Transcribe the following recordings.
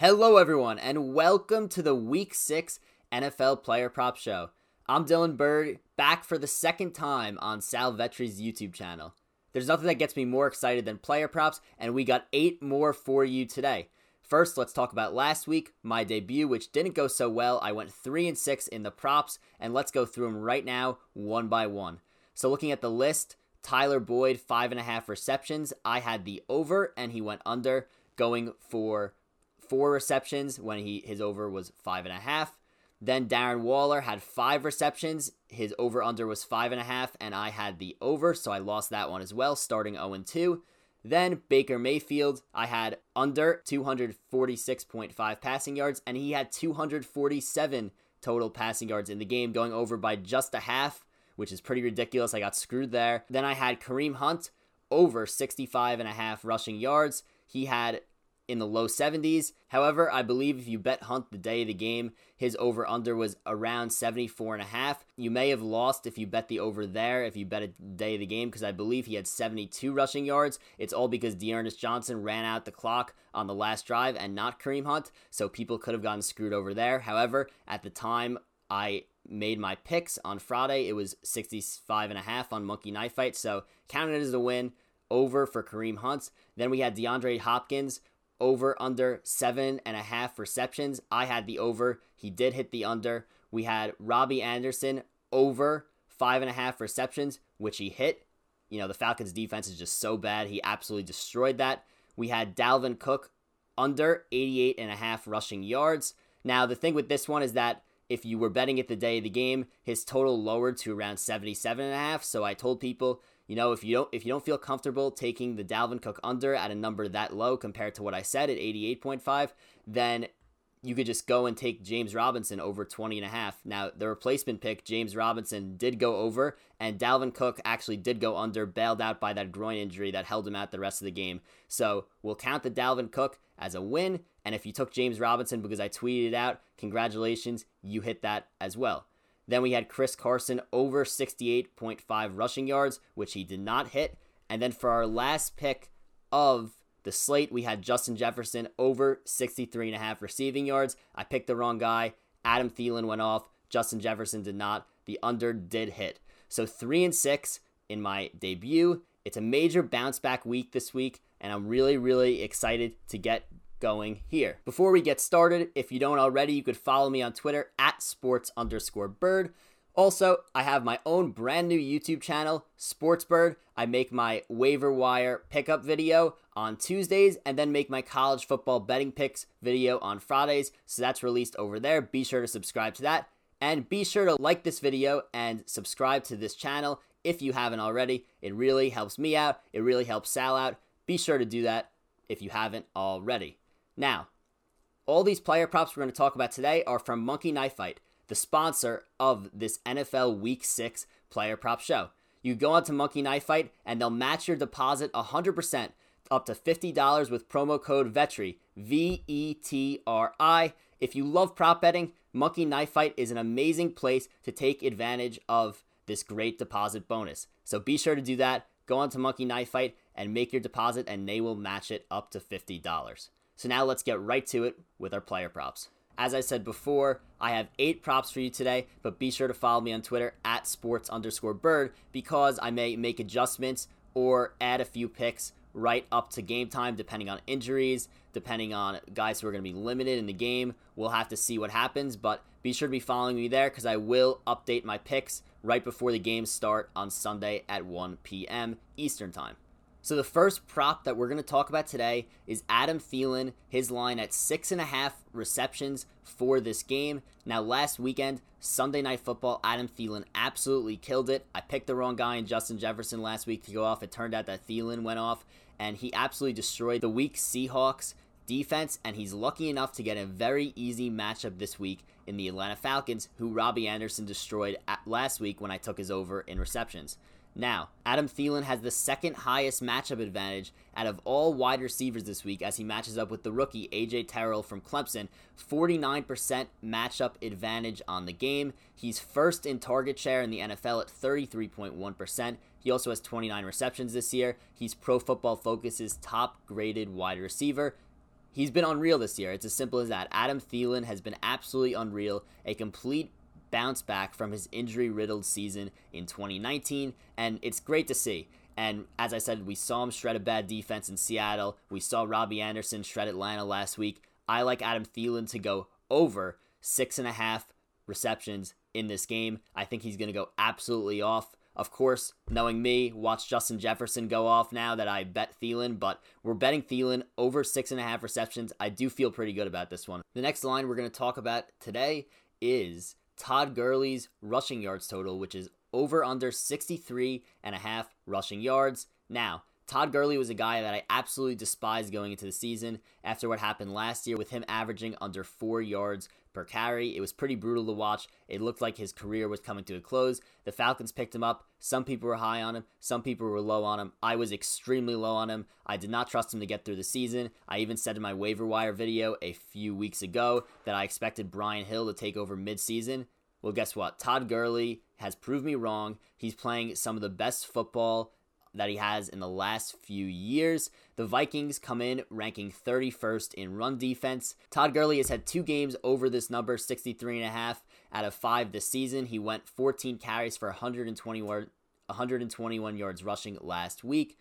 Hello, everyone, and welcome to the Week 6 NFL Player Prop Show. I'm Dylan Burd, back for the second time on Sal Vetri's YouTube channel. There's nothing that gets me more excited than player props, and we got eight more for you today. First, let's talk about last week, my debut, which didn't go so well. I went 3 and 6 in the props, and let's go through them right now, one by one. So, looking at the list, Tyler Boyd, 5.5 receptions. I had the over, and he went under, going for four receptions when he his over was five and a half. Then Darren Waller had five receptions. His over under was five and a half, and I had the over, so I lost that one as well, starting 0 2. Then Baker Mayfield, I had under 246.5 passing yards, and he had 247 total passing yards in the game, going over by just a half, which is pretty ridiculous. I got screwed there. Then I had Kareem Hunt over 65 and a half rushing yards. He had in the low 70s. However, I believe if you bet Hunt the day of the game, his over under was around 74 and a half. You may have lost if you bet the over there, if you bet a day of the game, because I believe he had 72 rushing yards. It's all because D'Ernest Johnson ran out the clock on the last drive and not Kareem Hunt, so people could have gotten screwed over there. However, at the time I made my picks on Friday, it was 65 and a half on Monkey Knife Fight, so counted as a win over for Kareem Hunt. Then we had DeAndre Hopkins over under seven and a half receptions. I had the over. He did hit the under. We had Robbie Anderson over five and a half receptions, which he hit. You know, the Falcons defense is just so bad. He absolutely destroyed that. We had Dalvin Cook under 88 and a half rushing yards. Now, the thing with this one is that if you were betting it the day of the game, his total lowered to around 77 and a half. So I told people you know, if you don't if you don't feel comfortable taking the Dalvin Cook under at a number that low compared to what I said at 88.5, then you could just go and take James Robinson over 20 and a half. Now, the replacement pick, James Robinson, did go over, and Dalvin Cook actually did go under, bailed out by that groin injury that held him out the rest of the game. So we'll count the Dalvin Cook as a win. And if you took James Robinson because I tweeted it out, congratulations, you hit that as well. Then we had Chris Carson over 68.5 rushing yards, which he did not hit. And then for our last pick of the slate, we had Justin Jefferson over 63.5 receiving yards. I picked the wrong guy. Adam Thielen went off. Justin Jefferson did not. The under did hit. So 3 and 6 in my debut. It's a major bounce back week this week, and I'm really, really excited to get going here. Before we get started, if you don't already, you could follow me on Twitter at sports underscore bird. Also, I have my own brand new YouTube channel, Sportsbird. I make my waiver wire pickup video on Tuesdays and then make my college football betting picks video on Fridays. So that's released over there. Be sure to subscribe to that. And be sure to like this video and subscribe to this channel if you haven't already. It really helps me out. It really helps Sal out. Be sure to do that if you haven't already. Now, all these player props we're going to talk about today are from Monkey Knife Fight, the sponsor of this NFL Week 6 player prop show. You go onto Monkey Knife Fight and they'll match your deposit 100% up to $50 with promo code VETRI, V E T R I. If you love prop betting, Monkey Knife Fight is an amazing place to take advantage of this great deposit bonus. So be sure to do that. Go onto Monkey Knife Fight and make your deposit, and they will match it up to $50. So now let's get right to it with our player props. As I said before, I have eight props for you today, but be sure to follow me on Twitter at sports underscore bird because I may make adjustments or add a few picks right up to game time, depending on injuries, depending on guys who are going to be limited in the game. We'll have to see what happens, but be sure to be following me there because I will update my picks right before the games start on Sunday at 1 p.m. Eastern Time. So the first prop that we're going to talk about today is Adam Thielen, his line at six and a half receptions for this game. Now, last weekend, Sunday Night Football, Adam Thielen absolutely killed it. I picked the wrong guy in Justin Jefferson last week to go off. It turned out that Thielen went off, and he absolutely destroyed the weak Seahawks defense, and he's lucky enough to get a very easy matchup this week in the Atlanta Falcons, who Robbie Anderson destroyed last week when I took his over in receptions. Now, Adam Thielen has the second highest matchup advantage out of all wide receivers this week as he matches up with the rookie AJ Terrell from Clemson. 49% matchup advantage on the game. He's first in target share in the NFL at 33.1%. He also has 29 receptions this year. He's Pro Football Focus's top graded wide receiver. he's been unreal this year. It's as simple as that. Adam Thielen has been absolutely unreal, a complete bounce back from his injury riddled season in 2019, and it's great to see. And as I said, we saw him shred a bad defense in Seattle. We saw Robbie Anderson shred Atlanta last week. I like Adam Thielen to go over six and a half receptions in this game. I think he's going to go absolutely off. Of course, knowing me, watch Justin Jefferson go off now that I bet Thielen, but we're betting Thielen over six and a half receptions. I do feel pretty good about this one. The next line we're going to talk about today is Todd Gurley's rushing yards total, which is over under 63 and a half rushing yards. Now, Todd Gurley was a guy that I absolutely despised going into the season after what happened last year with him averaging under four yards per carry. It was pretty brutal to watch. It looked like his career was coming to a close. The Falcons picked him up. Some people were high on him, some people were low on him. I was extremely low on him. I did not trust him to get through the season. I even said in my waiver wire video a few weeks ago that I expected Brian Hill to take over midseason. Well, guess what? Todd Gurley has proved me wrong. He's playing some of the best football that he has in the last few years. The Vikings come in ranking 31st in run defense. Todd Gurley has had two games over this number, 63 and a half out of five this season. He went 14 carries for 121 yards rushing last week.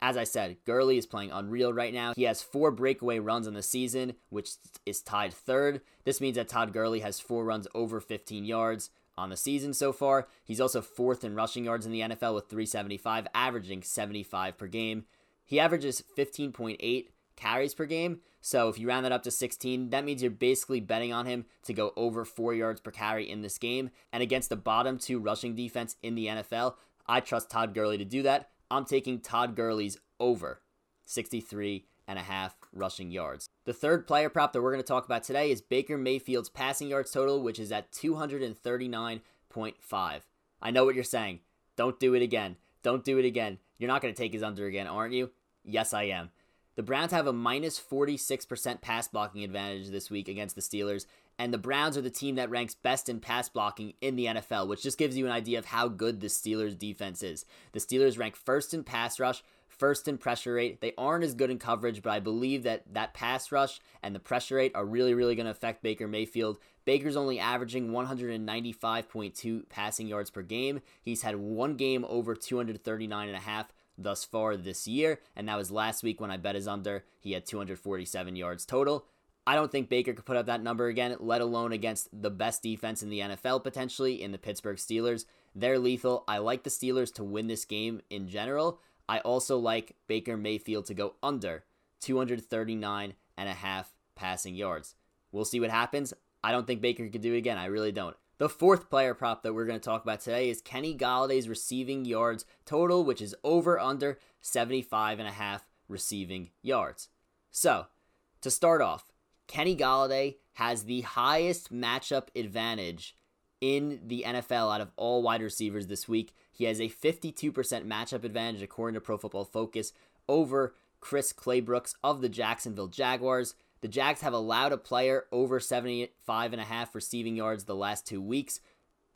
As I said, Gurley is playing unreal right now. He has four breakaway runs in the season, which is tied third. This means that Todd Gurley has four runs over 15 yards on the season so far. He's also fourth in rushing yards in the NFL with 375, averaging 75 per game. He averages 15.8 carries per game. So if you round that up to 16, that means you're basically betting on him to go over 4 yards per carry in this game. And against the bottom two rushing defense in the NFL, I trust Todd Gurley to do that. I'm taking Todd Gurley's over 63 and a half rushing yards. The third player prop that we're going to talk about today is Baker Mayfield's passing yards total, which is at 239.5. I know what you're saying. Don't do it again. Don't do it again. You're not going to take his under again, aren't you? Yes, I am. The Browns have a minus 46% pass blocking advantage this week against the Steelers, and the Browns are the team that ranks best in pass blocking in the NFL, which just gives you an idea of how good the Steelers defense is. The Steelers rank first in pass rush, first in pressure rate. They aren't as good in coverage, but I believe that that pass rush and the pressure rate are really, really going to affect Baker Mayfield. Baker's only averaging 195.2 passing yards per game. He's had one game over 239 and a half thus far this year, and that was last week when I bet his under. He had 247 yards total. I don't think Baker could put up that number again, let alone against the best defense in the NFL potentially in the Pittsburgh Steelers. They're lethal. I like the Steelers to win this game in general. I also like Baker Mayfield to go under 239 and a half passing yards. We'll see what happens. I don't think Baker can do it again. I really don't. The fourth player prop that we're going to talk about today is Kenny Golladay's receiving yards total, which is over under 75 and a half receiving yards. So, to start off, Kenny Golladay has the highest matchup advantage in the NFL out of all wide receivers this week. He has a 52% matchup advantage according to Pro Football Focus over Chris Claybrooks of the Jacksonville Jaguars. The Jags have allowed a player over 75 and a half receiving yards the last two weeks.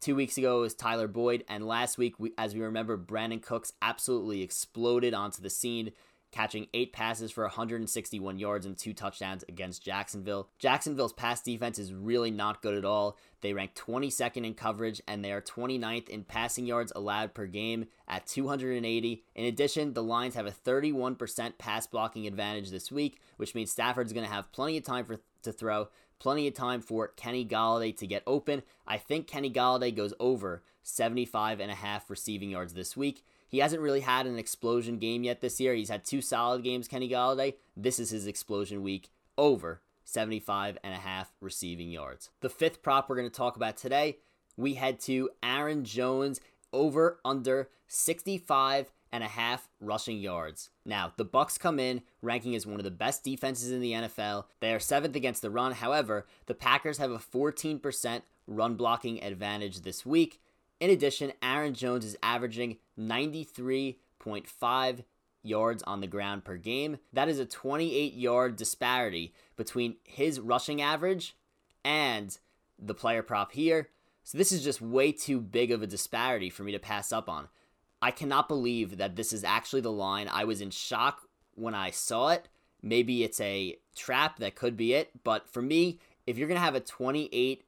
Two weeks ago was Tyler Boyd, and last week, we, as we remember, Brandin Cooks absolutely exploded onto the scene catching eight passes for 161 yards and two touchdowns against Jacksonville. Jacksonville's pass defense is really not good at all. They rank 22nd in coverage and they are 29th in passing yards allowed per game at 280. In addition, the Lions have a 31% pass blocking advantage this week, which means Stafford's going to have plenty of time for to throw, plenty of time for Kenny Golladay to get open. I think Kenny Golladay goes over 75 and a half receiving yards this week. He hasn't really had an explosion game yet this year. He's had two solid games, Kenny Golladay. This is his explosion week over 75 and a half receiving yards. The fifth prop we're going to talk about today, we head to Aaron Jones over under 65 and a half rushing yards. Now, the Bucs come in ranking as one of the best defenses in the NFL. They are 7th against the run. However, the Packers have a 14% run blocking advantage this week. In addition, Aaron Jones is averaging 93.5 yards on the ground per game. That is a 28 yard disparity between his rushing average and the player prop here. So this is just way too big of a disparity for me to pass up on. I cannot believe that this is actually the line. I was in shock when I saw it, maybe it's a trap that could be it. But for me, if you're going to have a 28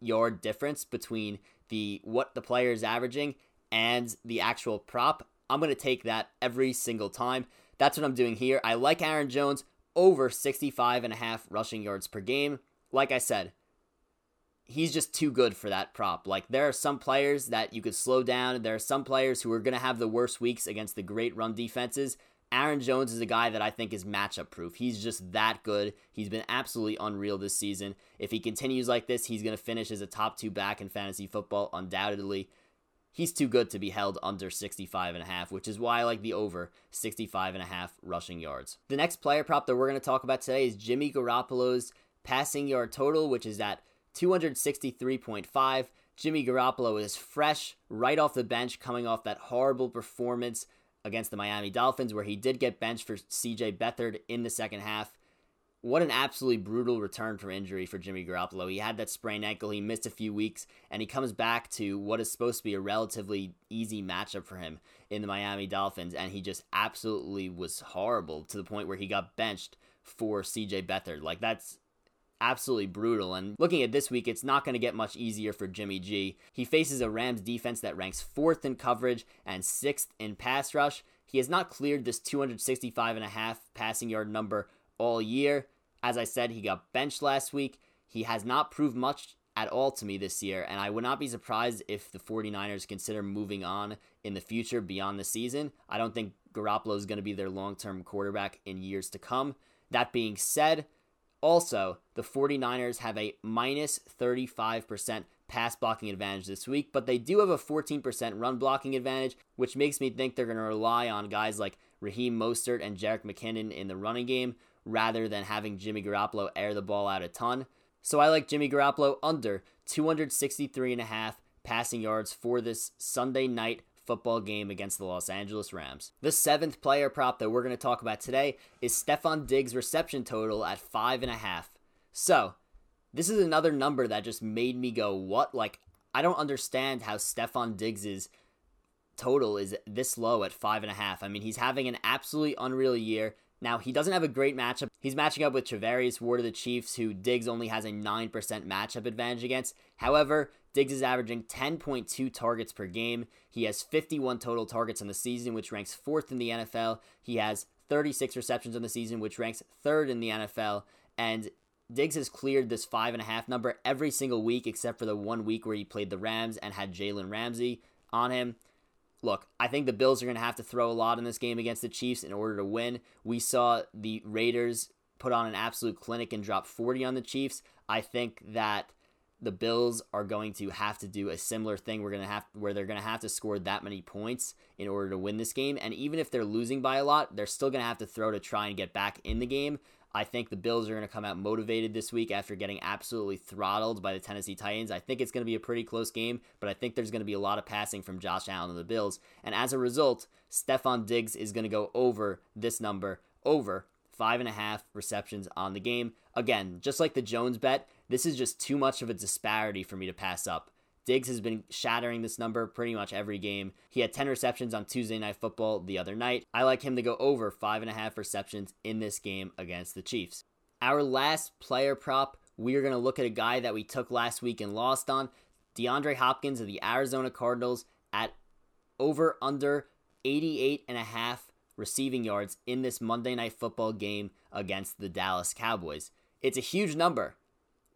yard difference between the what the player is averaging and the actual prop, I'm going to take that every single time. That's what I'm doing here. I like Aaron Jones over 65 and a half rushing yards per game. Like I said, he's just too good for that prop. Like there are some players that you could slow down. There are some players who are going to have the worst weeks against the great run defenses. Aaron Jones is a guy that I think is matchup proof. He's just that good. He's been absolutely unreal this season. If he continues like this, he's going to finish as a top 2 back in fantasy football undoubtedly. He's too good to be held under 65 and a half, which is why I like the over 65 and a half rushing yards. The next player prop that we're going to talk about today is Jimmy Garoppolo's passing yard total, which is at 263.5. Jimmy Garoppolo is fresh right off the bench, coming off that horrible performance against the Miami Dolphins, where he did get benched for CJ Beathard in the second half. What an absolutely brutal return from injury for Jimmy Garoppolo. He had that sprained ankle, he missed a few weeks, and he comes back to what is supposed to be a relatively easy matchup for him in the Miami Dolphins, and he just absolutely was horrible to the point where he got benched for CJ Beathard. Like, that's absolutely brutal. And looking at this week, it's not going to get much easier for Jimmy G. He faces a Rams defense that ranks fourth in coverage and sixth in pass rush. He has not cleared this 265 and a half passing yard number all year. As I said, he got benched last week. He has not proved much at all to me this year, and I would not be surprised if the 49ers consider moving on in the future beyond the season. I don't think Garoppolo is going to be their long term quarterback in years to come. That being said, also, the 49ers have a minus 35% pass blocking advantage this week, but they do have a 14% run blocking advantage, which makes me think they're going to rely on guys like Raheem Mostert and Jerick McKinnon in the running game rather than having Jimmy Garoppolo air the ball out a ton. So I like Jimmy Garoppolo under 263.5 passing yards for this Sunday night football game against the Los Angeles Rams. The seventh player prop that we're going to talk about today is Stefon Diggs' reception total at five and a half. So, this is another number that just made me go, what? Like, I don't understand how Stefon Diggs' total is this low at five and a half. I mean, he's having an absolutely unreal year. Now, he doesn't have a great matchup. He's matching up with Charvarius Ward of the Chiefs, who Diggs only has a 9% matchup advantage against. However, Diggs is averaging 10.2 targets per game. He has 51 total targets in the season, which ranks fourth in the NFL. He has 36 receptions in the season, which ranks third in the NFL. And Diggs has cleared this five and a half number every single week, except for the one week where he played the Rams and had Jalen Ramsey on him look, I think the Bills are going to have to throw a lot in this game against the Chiefs in order to win. We saw the Raiders put on an absolute clinic and drop 40 on the Chiefs. I think that the Bills are going to have to do a similar thing. We're going to have where they're going to have to score that many points in order to win this game. And even if they're losing by a lot, they're still going to have to throw to try and get back in the game. I think the Bills are going to come out motivated this week after getting absolutely throttled by the Tennessee Titans. I think it's going to be a pretty close game, but I think there's going to be a lot of passing from Josh Allen and the Bills. And as a result, Stefon Diggs is going to go over this number, over five and a half receptions on the game. Again, just like the Jones bet, this is just too much of a disparity for me to pass up. Diggs has been shattering this number pretty much every game. He had 10 receptions on Tuesday Night Football the other night. I like him to go over 5.5 receptions in this game against the Chiefs. Our last player prop, we are going to look at a guy that we took last week and lost on DeAndre Hopkins of the Arizona Cardinals at over under 88 and a half receiving yards in this Monday Night Football game against the Dallas Cowboys. It's a huge number,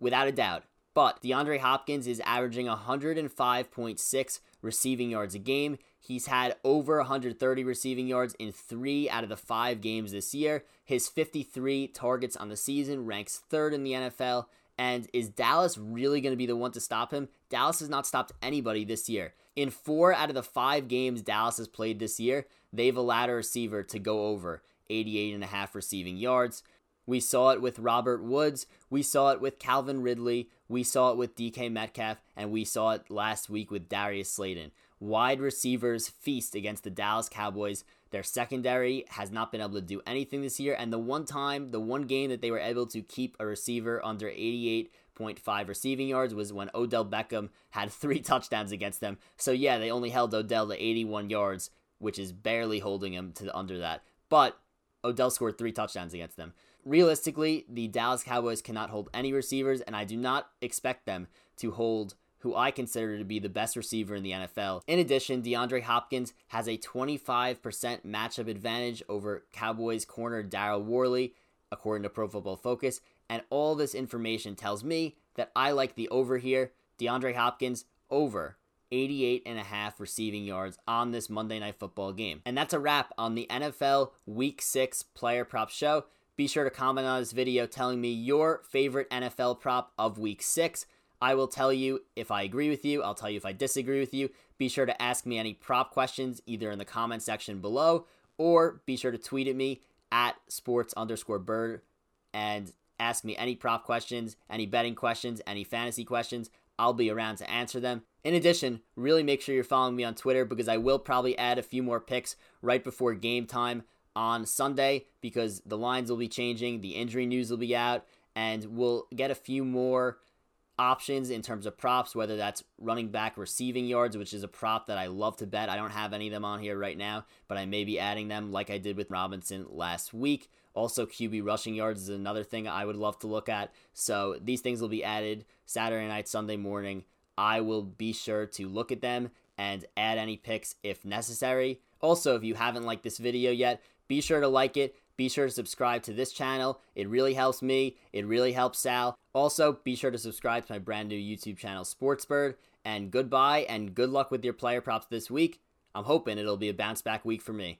without a doubt. But DeAndre Hopkins is averaging 105.6 receiving yards a game. He's had over 130 receiving yards in three out of the five games this year. His 53 targets on the season ranks third in the NFL. And is Dallas really going to be the one to stop him? Dallas has not stopped anybody this year. In four out of the five games Dallas has played this year, they've allowed a receiver to go over 88 and a half receiving yards. We saw it with Robert Woods. We saw it with Calvin Ridley. We saw it with DK Metcalf. And we saw it last week with Darius Slayton. Wide receivers feast against the Dallas Cowboys. Their secondary has not been able to do anything this year. And the one time, the one game that they were able to keep a receiver under 88.5 receiving yards was when Odell Beckham had three touchdowns against them. So, yeah, they only held Odell to 81 yards, which is barely holding him to under that. But Odell scored three touchdowns against them. Realistically, the Dallas Cowboys cannot hold any receivers, and I do not expect them to hold who I consider to be the best receiver in the NFL. In addition, DeAndre Hopkins has a 25% matchup advantage over Cowboys corner Daryl Worley, according to Pro Football Focus. And all this information tells me that I like the over here. DeAndre Hopkins over 88 and a half receiving yards on this Monday Night Football game. And that's a wrap on the NFL Week 6 player prop show. Be sure to comment on this video telling me your favorite NFL prop of Week 6. I will tell you if I agree with you, I'll tell you if I disagree with you. Be sure to ask me any prop questions either in the comment section below or be sure to tweet at me at sports underscore bird and ask me any prop questions, any betting questions, any fantasy questions. I'll be around to answer them. In addition, really make sure you're following me on Twitter because I will probably add a few more picks right before game time on Sunday because the lines will be changing, the injury news will be out, and we'll get a few more options in terms of props, whether that's running back receiving yards, which is a prop that I love to bet. I don't have any of them on here right now, but I may be adding them like I did with Robinson last week. Also, QB rushing yards is another thing I would love to look at. So these things will be added Saturday night, Sunday morning. I will be sure to look at them and add any picks if necessary. Also, if you haven't liked this video yet, be sure to like it. Be sure to subscribe to this channel. It really helps me. It really helps Sal. Also, be sure to subscribe to my brand new YouTube channel, Sportsbird. And goodbye and good luck with your player props this week. I'm hoping it'll be a bounce back week for me.